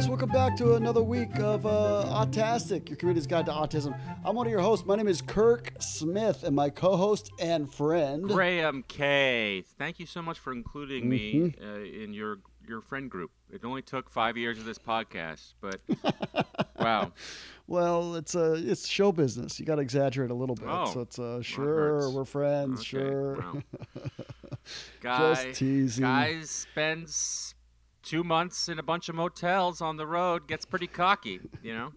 guys, welcome back to another week of uh, Autastic, your community's guide to autism. I'm one of your hosts. My name is Kirk Smith, and my co-host and friend Graham Kay. Thank you so much for including me Mm-hmm. uh, in your your friend group. It only took five years of this podcast, but wow, Well, it's uh, it's show business. You got to exaggerate a little bit. Oh, so it's uh, sure, we're friends, Okay, sure. wow. guy, Just teasing. Two months in a bunch of motels on the road, gets pretty cocky, you know.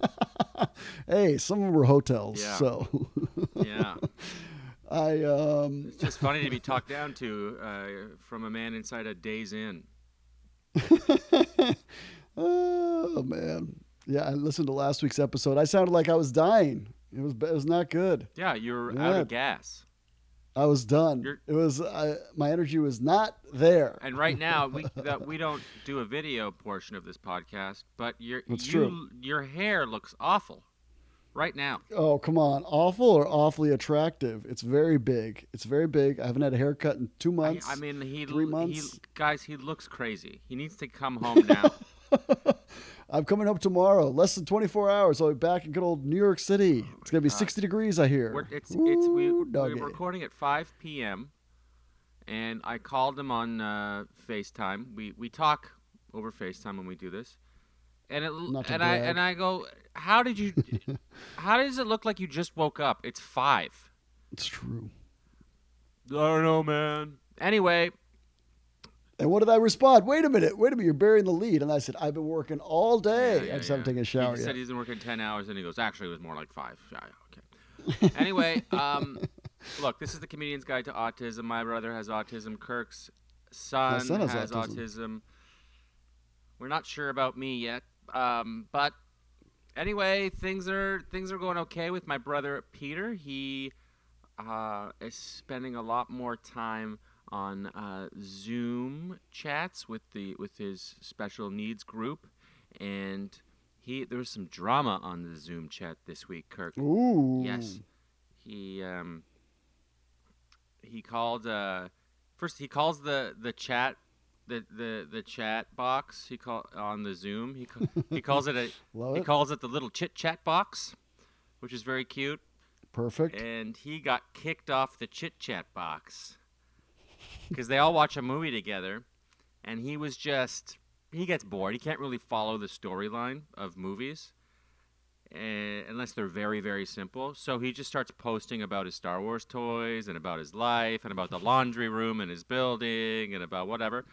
Hey, some of them were hotels, Yeah. so Yeah, I um, it's just funny to be talked down to uh, from a man inside a Days Inn. oh man, yeah. I listened to last week's episode. I sounded like I was dying. It was it was not good. Yeah, you're out of gas. I was done. You're- it was I, my energy was not there. And right now, we that we don't do a video portion of this podcast, but your That's you, true. your hair looks awful right now. Oh, come on. Awful or awfully attractive? It's very big. It's very big. I haven't had a haircut in two months. I mean, he three months. he months. guys, he looks crazy. He needs to come home now. I'm coming up tomorrow. Less than 24 hours. I'll be back in good old New York City. It's going to be 60 degrees, I hear. We're, it's it's we, we're recording at 5 p.m. and I called him on uh, FaceTime. We we talk over FaceTime when we do this. And it and I and I go, "How did you How does it look like you just woke up? It's 5." It's true. I don't know, man. Anyway, And what did I respond? Wait a minute. Wait a minute. You're burying the lead. And I said, I've been working all day. Yeah, yeah, I just yeah. taken a shower He said he's been working 10 hours, and he goes, actually, it was more like five. Yeah, okay. anyway, um, look, this is the Comedian's Guide to Autism. My brother has autism. Kirk's son, son has has autism. autism. We're not sure about me yet, um, but anyway, things are things are going okay with my brother Peter. He uh, is spending a lot more time on uh, Zoom chats with the with his special needs group, and he there was some drama on the Zoom chat this week. Kirk, Ooh. yes, he um, he called uh, first he calls the the chat. The, the, the chat box he call on the Zoom he ca- he calls it a he it. calls it the little chit chat box, which is very cute Perfect. and he got kicked off the chit chat box because they all watch a movie together, and he was just he gets bored. He can't really follow the storyline of movies. eh, unless they're very very simple, so he just starts posting about his Star Wars toys and about his life and about the laundry room in his building and about whatever,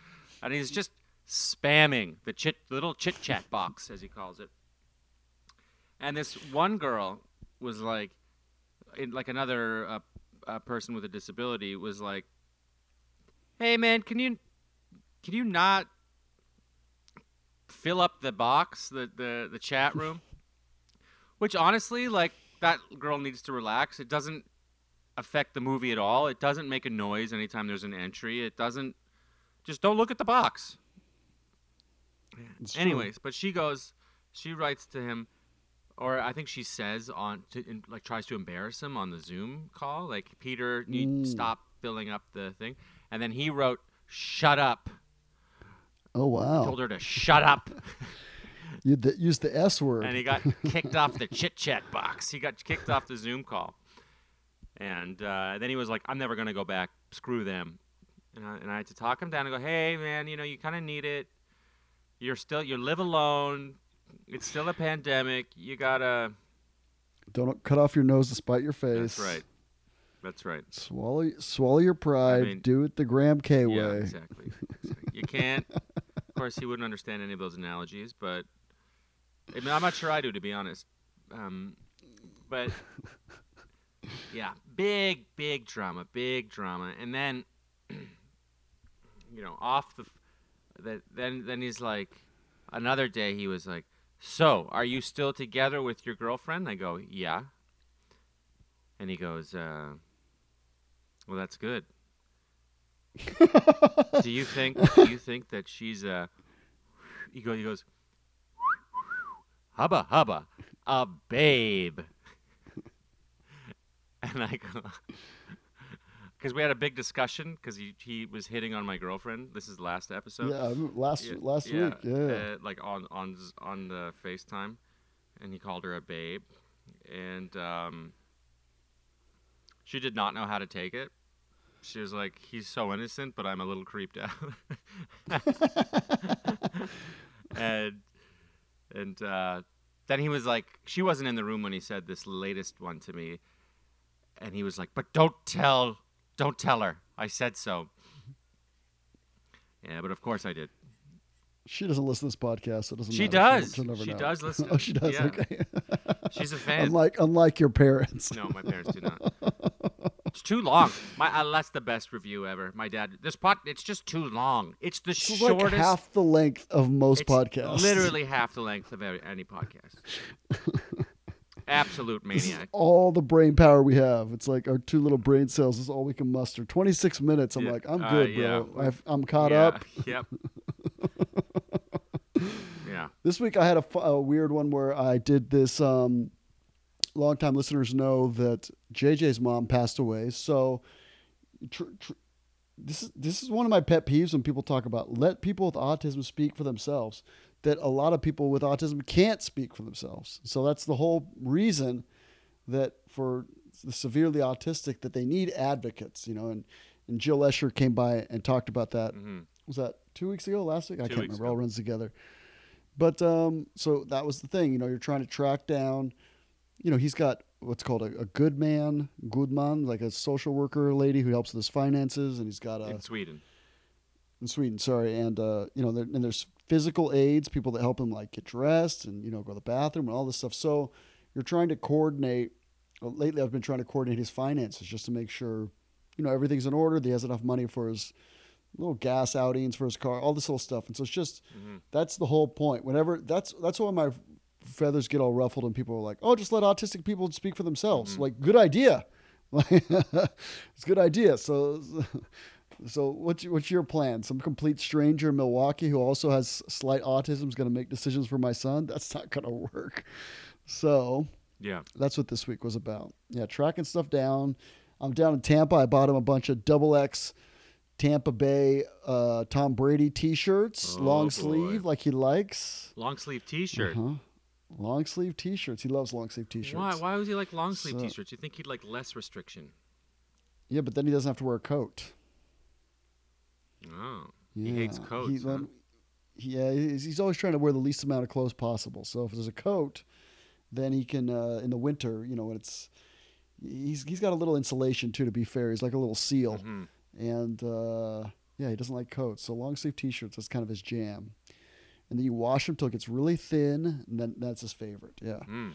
and he's just spamming the chit little chit chat box as he calls it. And this one girl was like, in, like another uh, uh, person with a disability was like, "Hey man, can you can you not fill up the box, the the the chat room?" Which honestly, like that girl needs to relax. It doesn't affect the movie at all. It doesn't make a noise anytime there's an entry. It doesn't. Just don't look at the box. It's true. Anyways, but she goes, she writes to him, or I think she says on, to, in, like tries to embarrass him on the Zoom call, like Peter, you Mm. stop filling up the thing, and then he wrote, "Shut up." Oh, wow. Told her to shut up, You the, used the S word. and he got kicked off the chit chat box. He got kicked off the Zoom call, and uh, then he was like, "I'm never gonna go back. Screw them." And I, and I had to talk him down and go, "Hey, man, you know you kind of need it. You're still you live alone. It's still a pandemic. You gotta." Don't cut off your nose to spite your face. That's right. That's right. Swallow, swallow your pride. mean- do it the Graham Kay Yeah, way. exactly. exactly. You can't. Of course, he wouldn't understand any of those analogies, but I mean, I'm not sure I do, to be honest. Um, but yeah, big, big drama, big drama, and then you know, off the that then then he's like, another day he was like, "So, are you still together with your girlfriend?" I go, "Yeah," and he goes, uh, "Well, that's good." do you think do you think that she's a he goes he goes hubba hubba a babe and i go because we had a big discussion because he he was hitting on my girlfriend. This is last episode. yeah, I remember last last week. Yeah. uh, like on on on the FaceTime, and he called her a babe, and um, she did not know how to take it. She was like, "He's so innocent, but I'm a little creeped out." and and uh, then he was like, she wasn't in the room when he said this latest one to me, and he was like, "But don't tell, don't tell her. I said so." Yeah, but of course I did. She doesn't listen to this podcast, so it doesn't She matter. does. She know. does listen. oh, she does. Yeah. Okay. She's a fan. unlike unlike your parents. No, my parents do not. It's too long. My uh, that's the best review ever. My dad. This pot. It's just too long. It's the is shortest. like half the length of most it's podcasts. Literally half the length of every, any podcast. Absolute maniac. all the brain power we have. It's like our two little brain cells is all we can muster. 26 minutes. I'm Yeah, like, I'm uh, good, yeah. bro. I've, I'm caught yeah, up. Yep. yeah. This week I had a, a weird one where I did this. Um, longtime listeners know that JJ's mom passed away. So tr- tr- this is this is one of my pet peeves when people talk about let people with autism speak for themselves. That a lot of people with autism can't speak for themselves. So that's the whole reason that for the severely autistic that they need advocates. You know, and and Jill Escher came by and talked about that hmm was that two weeks ago, last week? I Two can't remember. All runs together. But um, so that was the thing. You know, you're trying to track down. You know, he's got what's called a, a good man, good man, like a social worker lady who helps with his finances, and he's got a In Sweden. in Sweden, sorry, and uh, you know, there, and there's physical aids, people that help him like get dressed and you know go to the bathroom and all this stuff. So you're trying to coordinate. Well, lately, I've been trying to coordinate his finances just to make sure, you know, everything's in order. That he has enough money for his little gas outings for his car, all this little stuff. And so it's just Mhm. that's the whole point. Whenever that's that's why my feathers get all ruffled and people are like, "Oh, just let autistic people speak for themselves." Mhm. Like, good idea. It's a good idea. So, so what's what's your plan? Some complete stranger in Milwaukee who also has slight autism is going to make decisions for my son? That's not going to work. So Yeah. that's what this week was about. Yeah, tracking stuff down. I'm down in Tampa. I bought him a bunch of double X Tampa Bay uh, Tom Brady T-shirts, Oh, long boy. sleeve, like he likes. Long sleeve T-shirt. Uh-huh. Long sleeve T-shirts. He loves long sleeve T-shirts. Why? Why was he like long sleeve So- T-shirts? You think he'd like less restriction? Yeah, but then he doesn't have to wear a coat. Oh. Yeah. He hates coats. He, huh? then- yeah, he's, he's always trying to wear the least amount of clothes possible. So if there's a coat, then he can uh, in the winter, you know, when it's he's he's got a little insulation too. To be fair, he's like a little seal, Mhm. And uh, yeah, he doesn't like coats. So long sleeve t-shirts that's kind of his jam. And then you wash them till it gets really thin, and then that's his favorite. Yeah. Mm.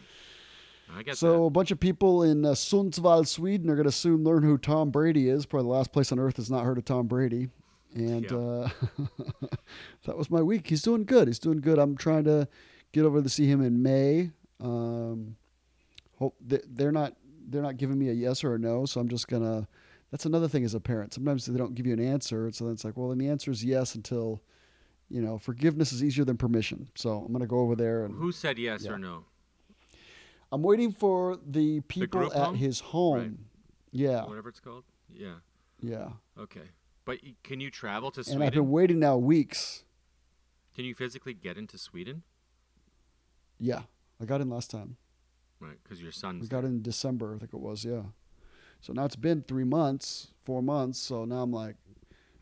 I get So a bunch of people in uh, Sundsvall, Sweden, are going to soon learn who Tom Brady is. Probably the last place on earth that's not heard of Tom Brady. And Yeah. uh, that was my week. He's doing good. He's doing good. I'm trying to get over to see him in May. Um, hope they- they're not they're not giving me a yes or a no. So I'm just gonna. That's another thing as a parent. Sometimes they don't give you an answer, so then it's like, well, then the answer is yes until, you know, forgiveness is easier than permission. So I'm gonna go over there and Who said yes Yeah. or no? I'm waiting for the people group at home? his home. Right. Yeah, Whatever it's called. Yeah. yeah. Okay. But can you travel to And Sweden? I've been waiting now weeks. Can you physically get into Sweden? Yeah, I got in last time. Right, because your son. We got in December, I think it was. Yeah. So now it's been three months, four months. So now I'm like,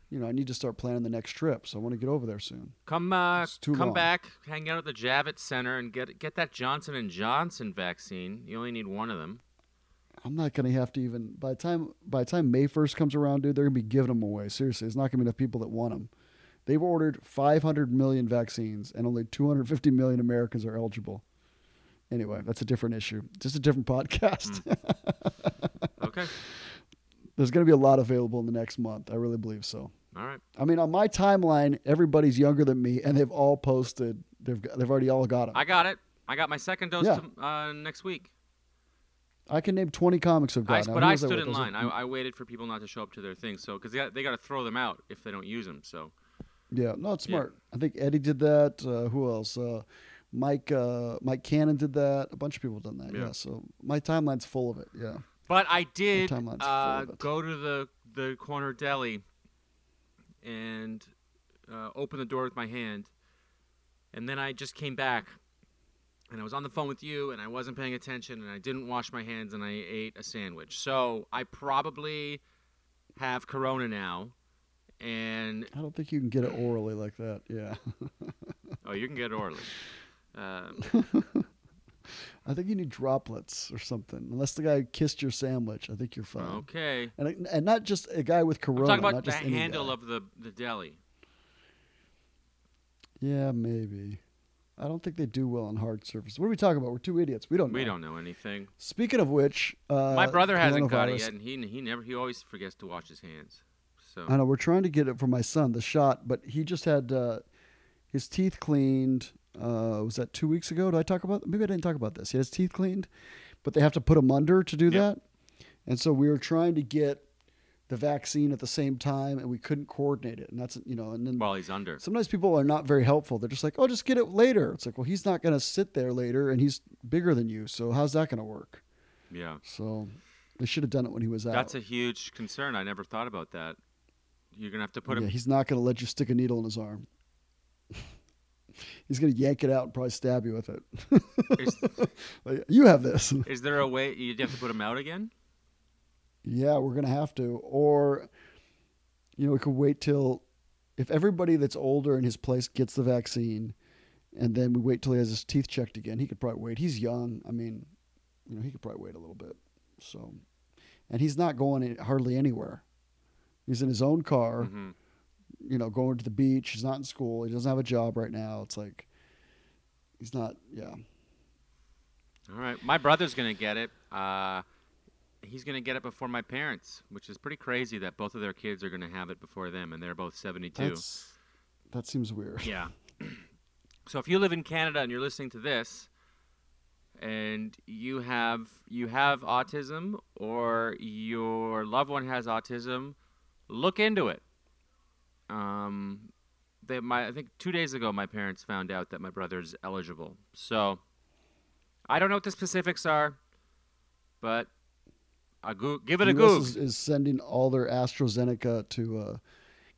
you know, I need to start planning the next trip. So I want to get over there soon. Come, uh, come long. back, hang out at the Javits Center, and get get that Johnson and Johnson vaccine. You only need one of them. I'm not gonna have to even by the time by the time May first comes around, dude. They're gonna be giving them away. Seriously, there's not gonna be enough people that want them. They've ordered 500 million vaccines, and only 250 million Americans are eligible. Anyway, that's a different issue. Just a different podcast. Okay. There's gonna be a lot available in the next month. I really believe so. All right. I mean, on my timeline, everybody's younger than me, and they've all posted. They've got, they've already all got them. I got it. I got my second dose Yeah. tom- uh, next week. I can name 20 comics who've I, but I stood in line. I, I waited for people not to show up to their thing, so because they got, they got to throw them out if they don't use them. So Yeah, no, it's Yeah. smart. I think Eddie did that. Uh, who else? Uh, Mike uh, Mike Cannon did that. A bunch of people have done that. Yeah. Yeah. So my timeline's full of it. Yeah. But I did uh, go to the the corner deli and uh, opened the door with my hand, and then I just came back, and I was on the phone with you, and I wasn't paying attention, and I didn't wash my hands, and I ate a sandwich. So I probably have corona now, and I don't think you can get it orally like that. Yeah. oh, you can get it orally. Um, I think you need droplets or something. Unless the guy kissed your sandwich, I think you're fine. okay. And and not just a guy with corona. I'm talking about not the handle guy. of the, the deli. Yeah, maybe. I don't think they do well on hard surfaces. What are we talking about? We're two idiots. We don't know. We don't know anything. Speaking of which, uh, My brother hasn't got it yet, and he he never he always forgets to wash his hands. So I know we're trying to get it for my son, the shot, but he just had uh, his teeth cleaned. Uh, was that two weeks ago? Did I talk about? Maybe I didn't talk about this. He has teeth cleaned, but they have to put him under to do Yep. that. And so we were trying to get the vaccine at the same time, and we couldn't coordinate it. And that's you know, and then while he's under. sometimes people are not very helpful. They're just like, "Oh, just get it later." It's like, well, he's not going to sit there later, and he's bigger than you, so how's that going to work? Yeah. So they should have done it when he was out. That's a huge concern. I never thought about that. You're gonna have to put yeah, him. he's not going to let you stick a needle in his arm. he's going to yank it out and probably stab you with it. Is, Like, you have this. is there a way you'd have to put him out again? yeah, we're going to have to. Or, you know, we could wait till if everybody that's older in his place gets the vaccine, and then we wait till he has his teeth checked again. He could probably wait. He's young. I mean, you know, he could probably wait a little bit. So, and he's not going hardly anywhere. He's in his own car. hmm you know, going to the beach. He's not in school. He doesn't have a job right now. It's like he's not. Yeah, All right. My brother's gonna get it. Uh, he's gonna get it before my parents, which is pretty crazy that both of their kids are gonna have it before them, and they're both 72. that's that seems weird. Yeah. so if you live in Canada and you're listening to this, and you have you have autism or your loved one has autism, look into it. Um, they my I think two days ago my parents found out that my brother's eligible. So I don't know what the specifics are, but a go- give it a go. is, is sending all their AstraZeneca to uh,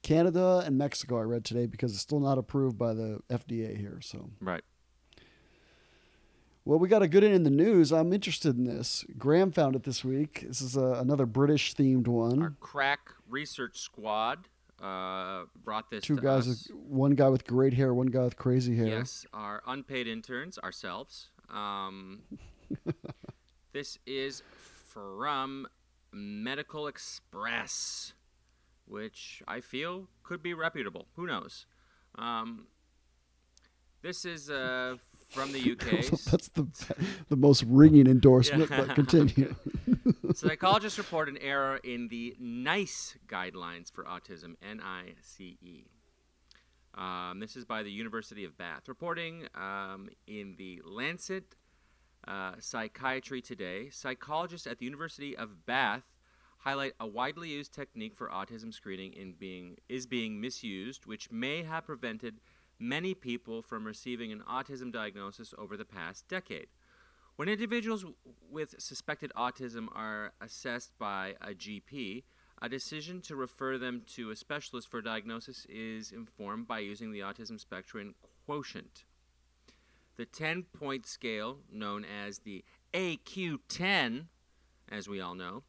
Canada and Mexico. I read today because it's still not approved by the FDA here. So, Right. well, we got a good one in the news. I'm interested in this. Graham found it this week. This is uh, another British themed one. Our crack research squad uh, brought this Two to guys, us. one guy with great hair, one guy with crazy hair. Yes, our unpaid interns, ourselves. Um, this is from Medical Xpress, which I feel could be reputable. Who knows? Um, this is uh, from the UK. That's the the most ringing endorsement. Yeah. But continue. Psychologists report an error in the NICE guidelines for autism, N I C E. Um, this is by the University of Bath. Reporting um, in the Lancet uh, Psychiatry Today, psychologists at the University of Bath highlight a widely used technique for autism screening in being is being misused, which may have prevented many people from receiving an autism diagnosis over the past decade. When individuals with suspected autism are assessed by a GP, a decision to refer them to a specialist for diagnosis is informed by using the autism spectrum quotient. The 10 point scale, known as the AQ10, as we all know,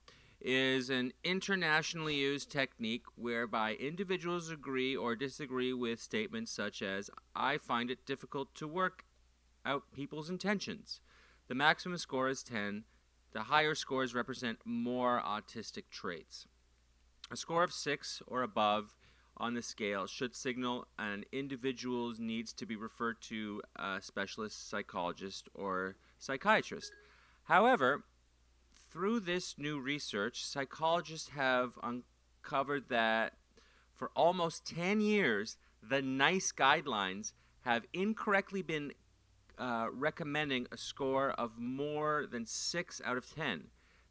is an internationally used technique whereby individuals agree or disagree with statements such as, I find it difficult to work out people's intentions. The maximum score is 10. The higher scores represent more autistic traits. A score of 6 or above on the scale should signal an individual's needs to be referred to a specialist psychologist or psychiatrist. However, through this new research, psychologists have uncovered that for almost 10 years, the NICE guidelines have incorrectly been uh, recommending a score of more than 6 out of 10.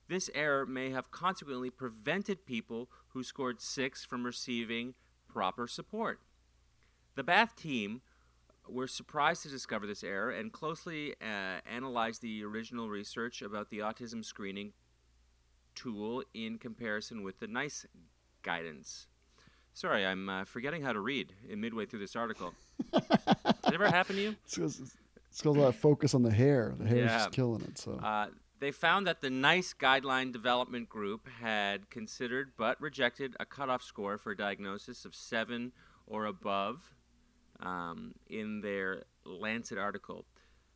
This error may have consequently prevented people who scored 6 from receiving proper support. The Bath team were surprised to discover this error and closely uh, analyzed the original research about the autism screening tool in comparison with the NICE guidance. Sorry, I'm uh, forgetting how to read in midway through this article. Has it ever happened to you? It's because it's because of that focus on the hair. The hair Yeah. just killing it. So Uh, they found that the NICE guideline development group had considered but rejected a cutoff score for diagnosis of seven or above um, in their Lancet article.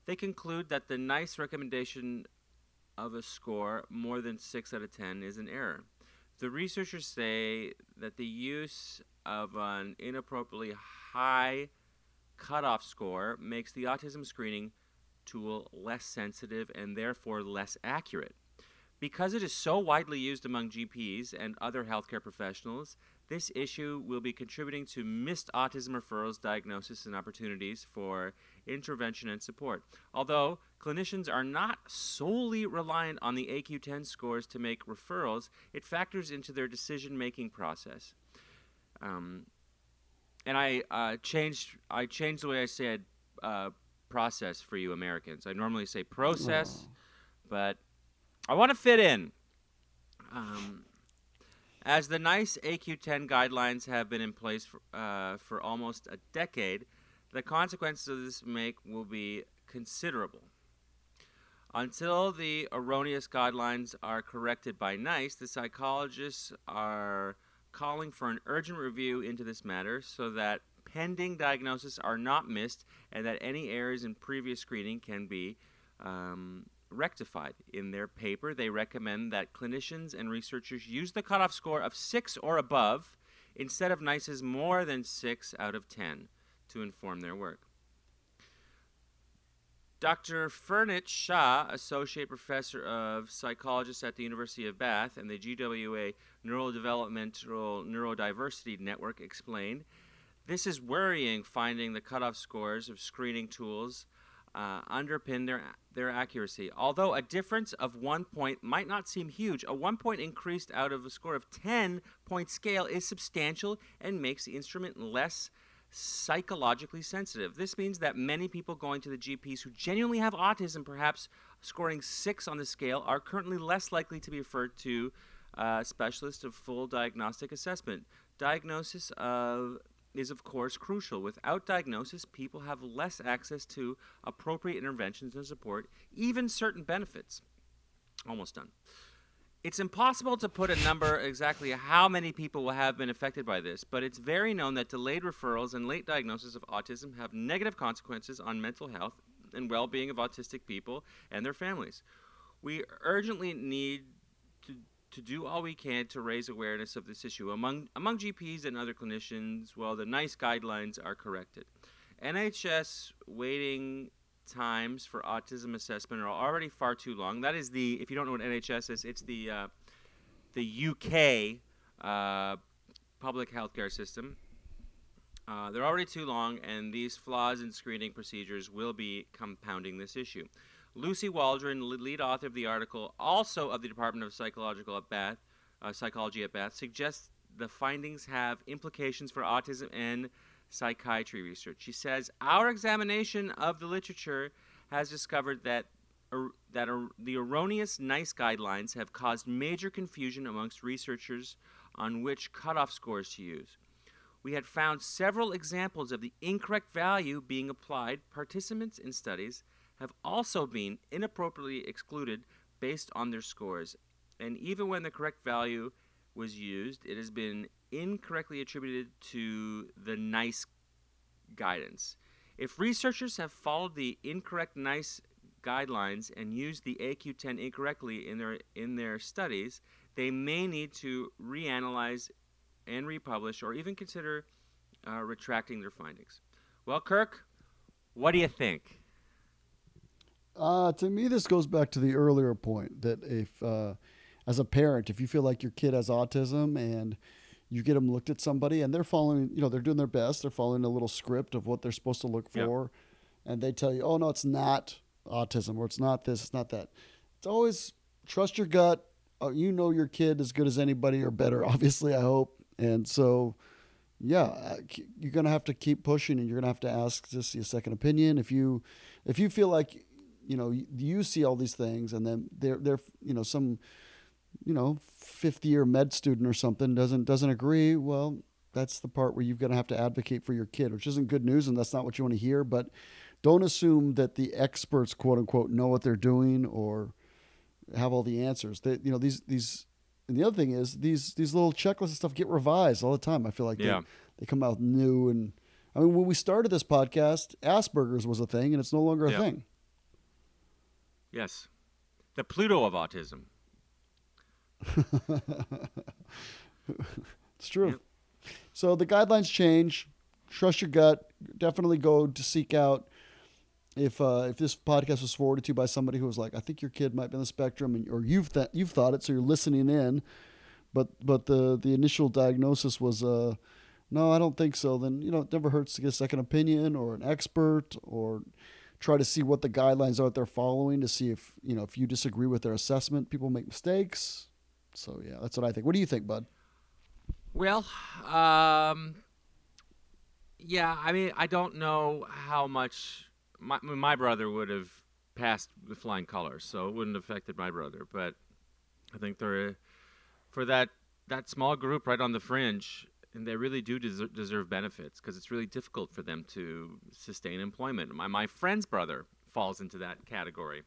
They conclude that the NICE recommendation of a score more than 6 out of 10 is an error. The researchers say that the use of an inappropriately high cutoff score makes the autism screening tool less sensitive and therefore less accurate. Because it is so widely used among GPs and other healthcare professionals, this issue will be contributing to missed autism referrals, diagnosis, and opportunities for intervention and support. Although clinicians are not solely reliant on the AQ10 scores to make referrals, it factors into their decision making process. Um, and I uh, changed I changed the way I said uh, process for you Americans. I normally say process, Oh. but I want to fit in. Um, as the NICE AQ10 guidelines have been in place for, uh, for almost a decade, the consequences of this make will be considerable. Until the erroneous guidelines are corrected by NICE, the psychologists are calling for an urgent review into this matter so that pending diagnoses are not missed and that any errors in previous screening can be um, rectified. In their paper, they recommend that clinicians and researchers use the cutoff score of 6 or above instead of NICE's more than 6 out of 10 to inform their work. Dr. Punit Shah, Associate Professor of Psychologist at the University of Bath and the GW4 Neurodevelopmental Neurodiversity Network, explained this is worrying finding the cutoff scores of screening tools uh, underpin their, their accuracy. Although a difference of one point might not seem huge, a one point increased out of a score of 10 point scale is substantial and makes the instrument less psychologically sensitive. This means that many people going to the GPs who genuinely have autism, perhaps scoring six on the scale, are currently less likely to be referred to uh, specialists of full diagnostic assessment. Diagnosis of is of course crucial. Without diagnosis, people have less access to appropriate interventions and support, even certain benefits. Almost done. It's impossible to put a number exactly how many people will have been affected by this, but it's very known that delayed referrals and late diagnosis of autism have negative consequences on mental health and well being of autistic people and their families. We urgently need to, to do all we can to raise awareness of this issue among, among GPs and other clinicians while the NICE guidelines are corrected. NHS waiting times for autism assessment are already far too long. That is the, if you don't know what NHS is, it's the uh, the UK uh, public healthcare system. Uh, they're already too long, and these flaws in screening procedures will be compounding this issue. Lucy Waldren, lead author of the article, also of the Department of Psychological at Bath, uh, Psychology at Bath, suggests the findings have implications for autism and psychiatry research. She says our examination of the literature has discovered that er, that er, the erroneous NICE guidelines have caused major confusion amongst researchers on which cutoff scores to use. We had found several examples of the incorrect value being applied. Participants in studies have also been inappropriately excluded based on their scores, and even when the correct value was used, it has been incorrectly attributed to the NICE guidance. If researchers have followed the incorrect NICE guidelines and used the AQ10 incorrectly in their in their studies, they may need to reanalyze and republish, or even consider uh, retracting their findings. Well, Kirk, what do you think? Uh, to me, this goes back to the earlier point that if, uh, as a parent, if you feel like your kid has autism and you get them looked at somebody and they're following, you know, they're doing their best, they're following a little script of what they're supposed to look Yep. for, and they tell you, oh, no, it's not autism or it's not this, it's not that. It's always trust your gut. Uh, you know your kid as good as anybody or better, obviously, I hope. And so, yeah, uh, you're gonna have to keep pushing, and you're gonna have to ask to see a second opinion. If you, if you feel like, you know, you, you see all these things, and then they're they're you know some you know, fifth year med student or something doesn't doesn't agree, well, that's the part where you're going to have to advocate for your kid, which isn't good news, and that's not what you want to hear. But don't assume that the experts, quote unquote, know what they're doing or have all the answers. They, you know, these these. And the other thing is these these little checklists and stuff get revised all the time. I feel like Yeah. they, they come out new and I mean when we started this podcast, Asperger's was a thing and it's no longer a Yeah. thing. Yes. The Pluto of autism. It's true. Yep. So the guidelines change. Trust your gut. Definitely go to seek out if uh, if this podcast was forwarded to you by somebody who was like, I think your kid might be on the spectrum, and, or you've th- you've thought it, so you're listening in, but but the the initial diagnosis was uh, no, I don't think so. Then you know it never hurts to get a second opinion or an expert or try to see what the guidelines are that they're following to see if you know if you disagree with their assessment. People make mistakes. So yeah, that's what I think. What do you think, Bud? Well, um, yeah, I mean, I don't know how much my my brother would have passed the flying colors, so it wouldn't have affected my brother. But I think they're for that that small group right on the fringe, and they really do deserve, deserve benefits because it's really difficult for them to sustain employment. My my friend's brother falls into that category,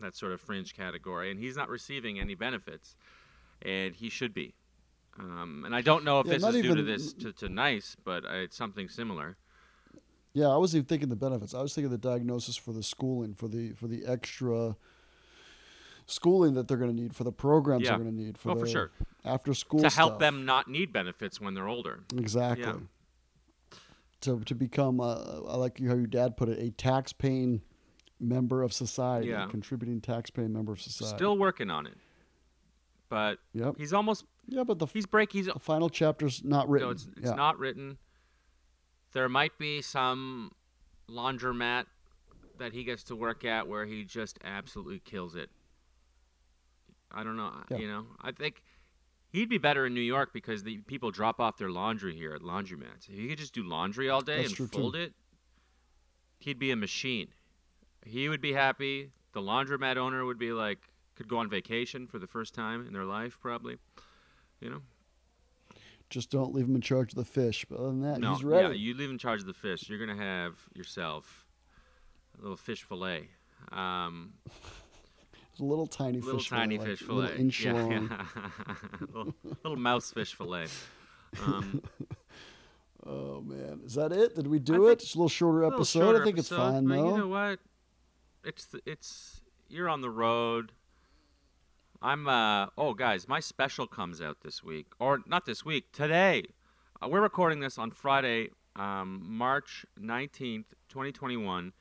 that sort of fringe category, and he's not receiving any benefits, and he should be. Um, and I don't know if Yeah, this is due to this to, to nice, but uh, it's something similar. Yeah, I wasn't even thinking the benefits. I was thinking the diagnosis for the schooling, for the for the extra schooling that they're going to need, for the programs Yeah. they're going to need, for Oh, for sure. after school to help stuff. them not need benefits when they're older. exactly. Yeah. To to become, uh, I like how your dad put it, a tax-paying member of society, Yeah. contributing tax-paying member of society. Still working on it, but Yep. he's almost Yeah, but the, he's break. He's the final chapter's not written. no, it's, it's yeah. not written. There might be some laundromat that he gets to work at where he just absolutely kills it. I don't know. Yeah. You know, I think he'd be better in New York because the people drop off their laundry here at laundromats. If he could just do laundry all day That's and too. fold it, he'd be a machine. He would be happy. The laundromat owner would be like, could go on vacation for the first time in their life, probably. You know, Just don't leave him in charge of the fish. But other than that, no, he's ready. yeah, you leave him in charge of the fish. You're gonna have yourself a little fish fillet. Um, little tiny little fish tiny fillet, fish like a little fillet. inch yeah, long. yeah. little, little mouse fish fillet. Um, Oh man, is that it? Did we do I it? It's a little shorter little episode. shorter I think it's episode, fine but though. You know what? It's the, it's you're on the road. I'm uh oh guys, my special comes out this week or not this week today. Uh, we're recording this on Friday, um, March 19th, 2021.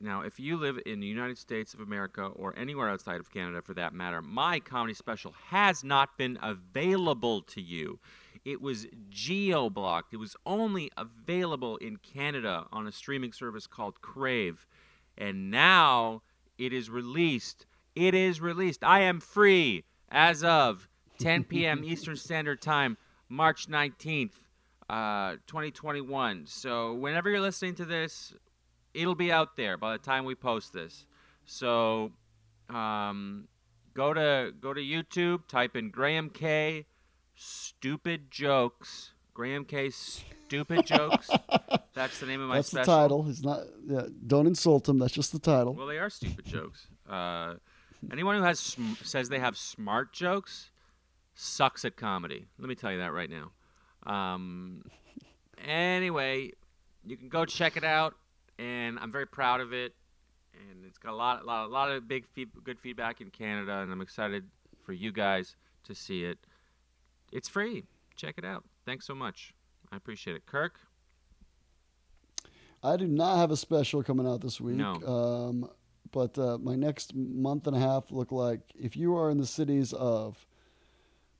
Now, if you live in the United States of America or anywhere outside of Canada for that matter, my comedy special has not been available to you. It was geo blocked. It was only available in Canada on a streaming service called Crave. And now it is released. It is released. I am free as of 10 p.m. Eastern Standard Time, March 19th, uh, 2021. So whenever you're listening to this, it'll be out there by the time we post this. So um, go to go to YouTube, type in Graham Kay. Stupid jokes. Graham Kay. Stupid jokes. That's the name of my That's special. the title. He's not. Yeah, don't insult him. That's just the title. Well, they are stupid jokes. Uh, anyone who has sm- says they have smart jokes sucks at comedy. Let me tell you that right now. Um, anyway, you can go check it out, and I'm very proud of it. And it's got a lot, a lot, a lot of big, good feedback in Canada, and I'm excited for you guys to see it. It's free. Check it out. Thanks so much. I appreciate it, Kirk. I do not have a special coming out this week. No. Um, but uh, my next month and a half look like if you are in the cities of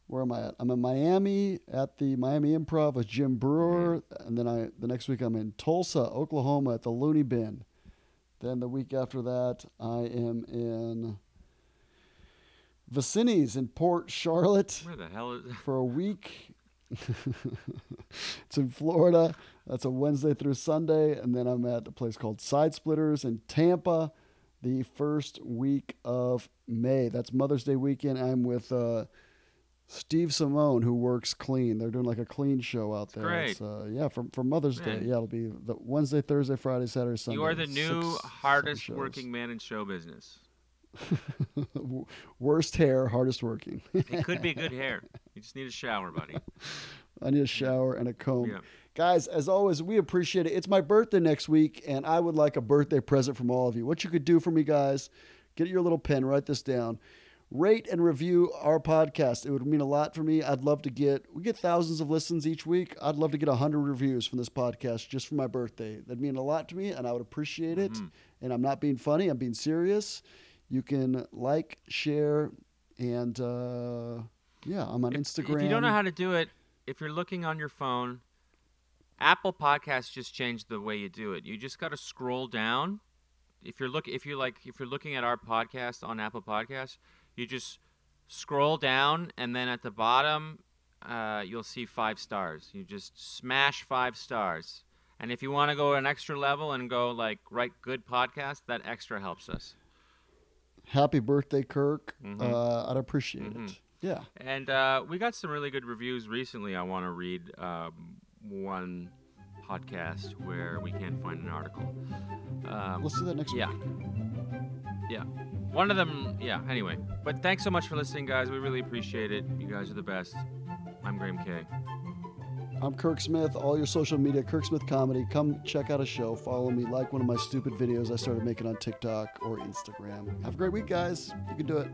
where am I at? I'm in Miami at the Miami Improv with Jim Breuer, and then I the next week I'm in Tulsa, Oklahoma at the Loony Bin. Then the week after that I am in Visani's in Port Charlotte Where the hell is? for a week. it's in Florida. That's a Wednesday through Sunday. And then I'm at a place called Side Splitters in Tampa the first week of May. That's Mother's Day weekend. I'm with uh, Steve Simeone, who works clean. They're doing like a clean show out there. Great. It's, uh, yeah, for, for Mother's Man. Day. Yeah, it'll be the Wednesday, Thursday, Friday, Saturday, Sunday. you are the new hardest working man in show business. Worst hair, hardest working. It could be good hair. You just need a shower, buddy. I need a shower and a comb. Yeah. Guys, as always, we appreciate it. It's my birthday next week, and I would like a birthday present from all of you. What you could do for me, guys, get your little pen, write this down. Rate and review our podcast. It would mean a lot for me. I'd love to get, we get thousands of listens each week. I'd love to get 100 reviews from this podcast just for my birthday. That'd mean a lot to me, and I would appreciate it. Mm-hmm. And I'm not being funny, I'm being serious. You can like, share, and uh, yeah, I'm on If- Instagram. If you don't know how to do it, if you're looking on your phone, Apple Podcasts just changed the way you do it. You just got to scroll down. If you're look, if you like, if you're looking at our podcast on Apple Podcasts, you just scroll down, and then at the bottom, uh, you'll see five stars. You just smash five stars. And if you want to go an extra level and go like write good podcast, that extra helps us. Happy birthday, Kirk. Mhm. Uh, I'd appreciate Mhm. it. Yeah. And uh, we got some really good reviews recently. I want to read um, one podcast where we can't find an article. Um, Let's do that next yeah. week. Yeah. One of them, yeah, anyway. But thanks so much for listening, guys. We really appreciate it. You guys are the best. I'm Graham Kay. I'm Kirk Smith. All your social media, Kirk Smith Comedy. Come check out a show. Follow me. Like one of my stupid videos I started making on TikTok or Instagram. Have a great week, guys. You can do it.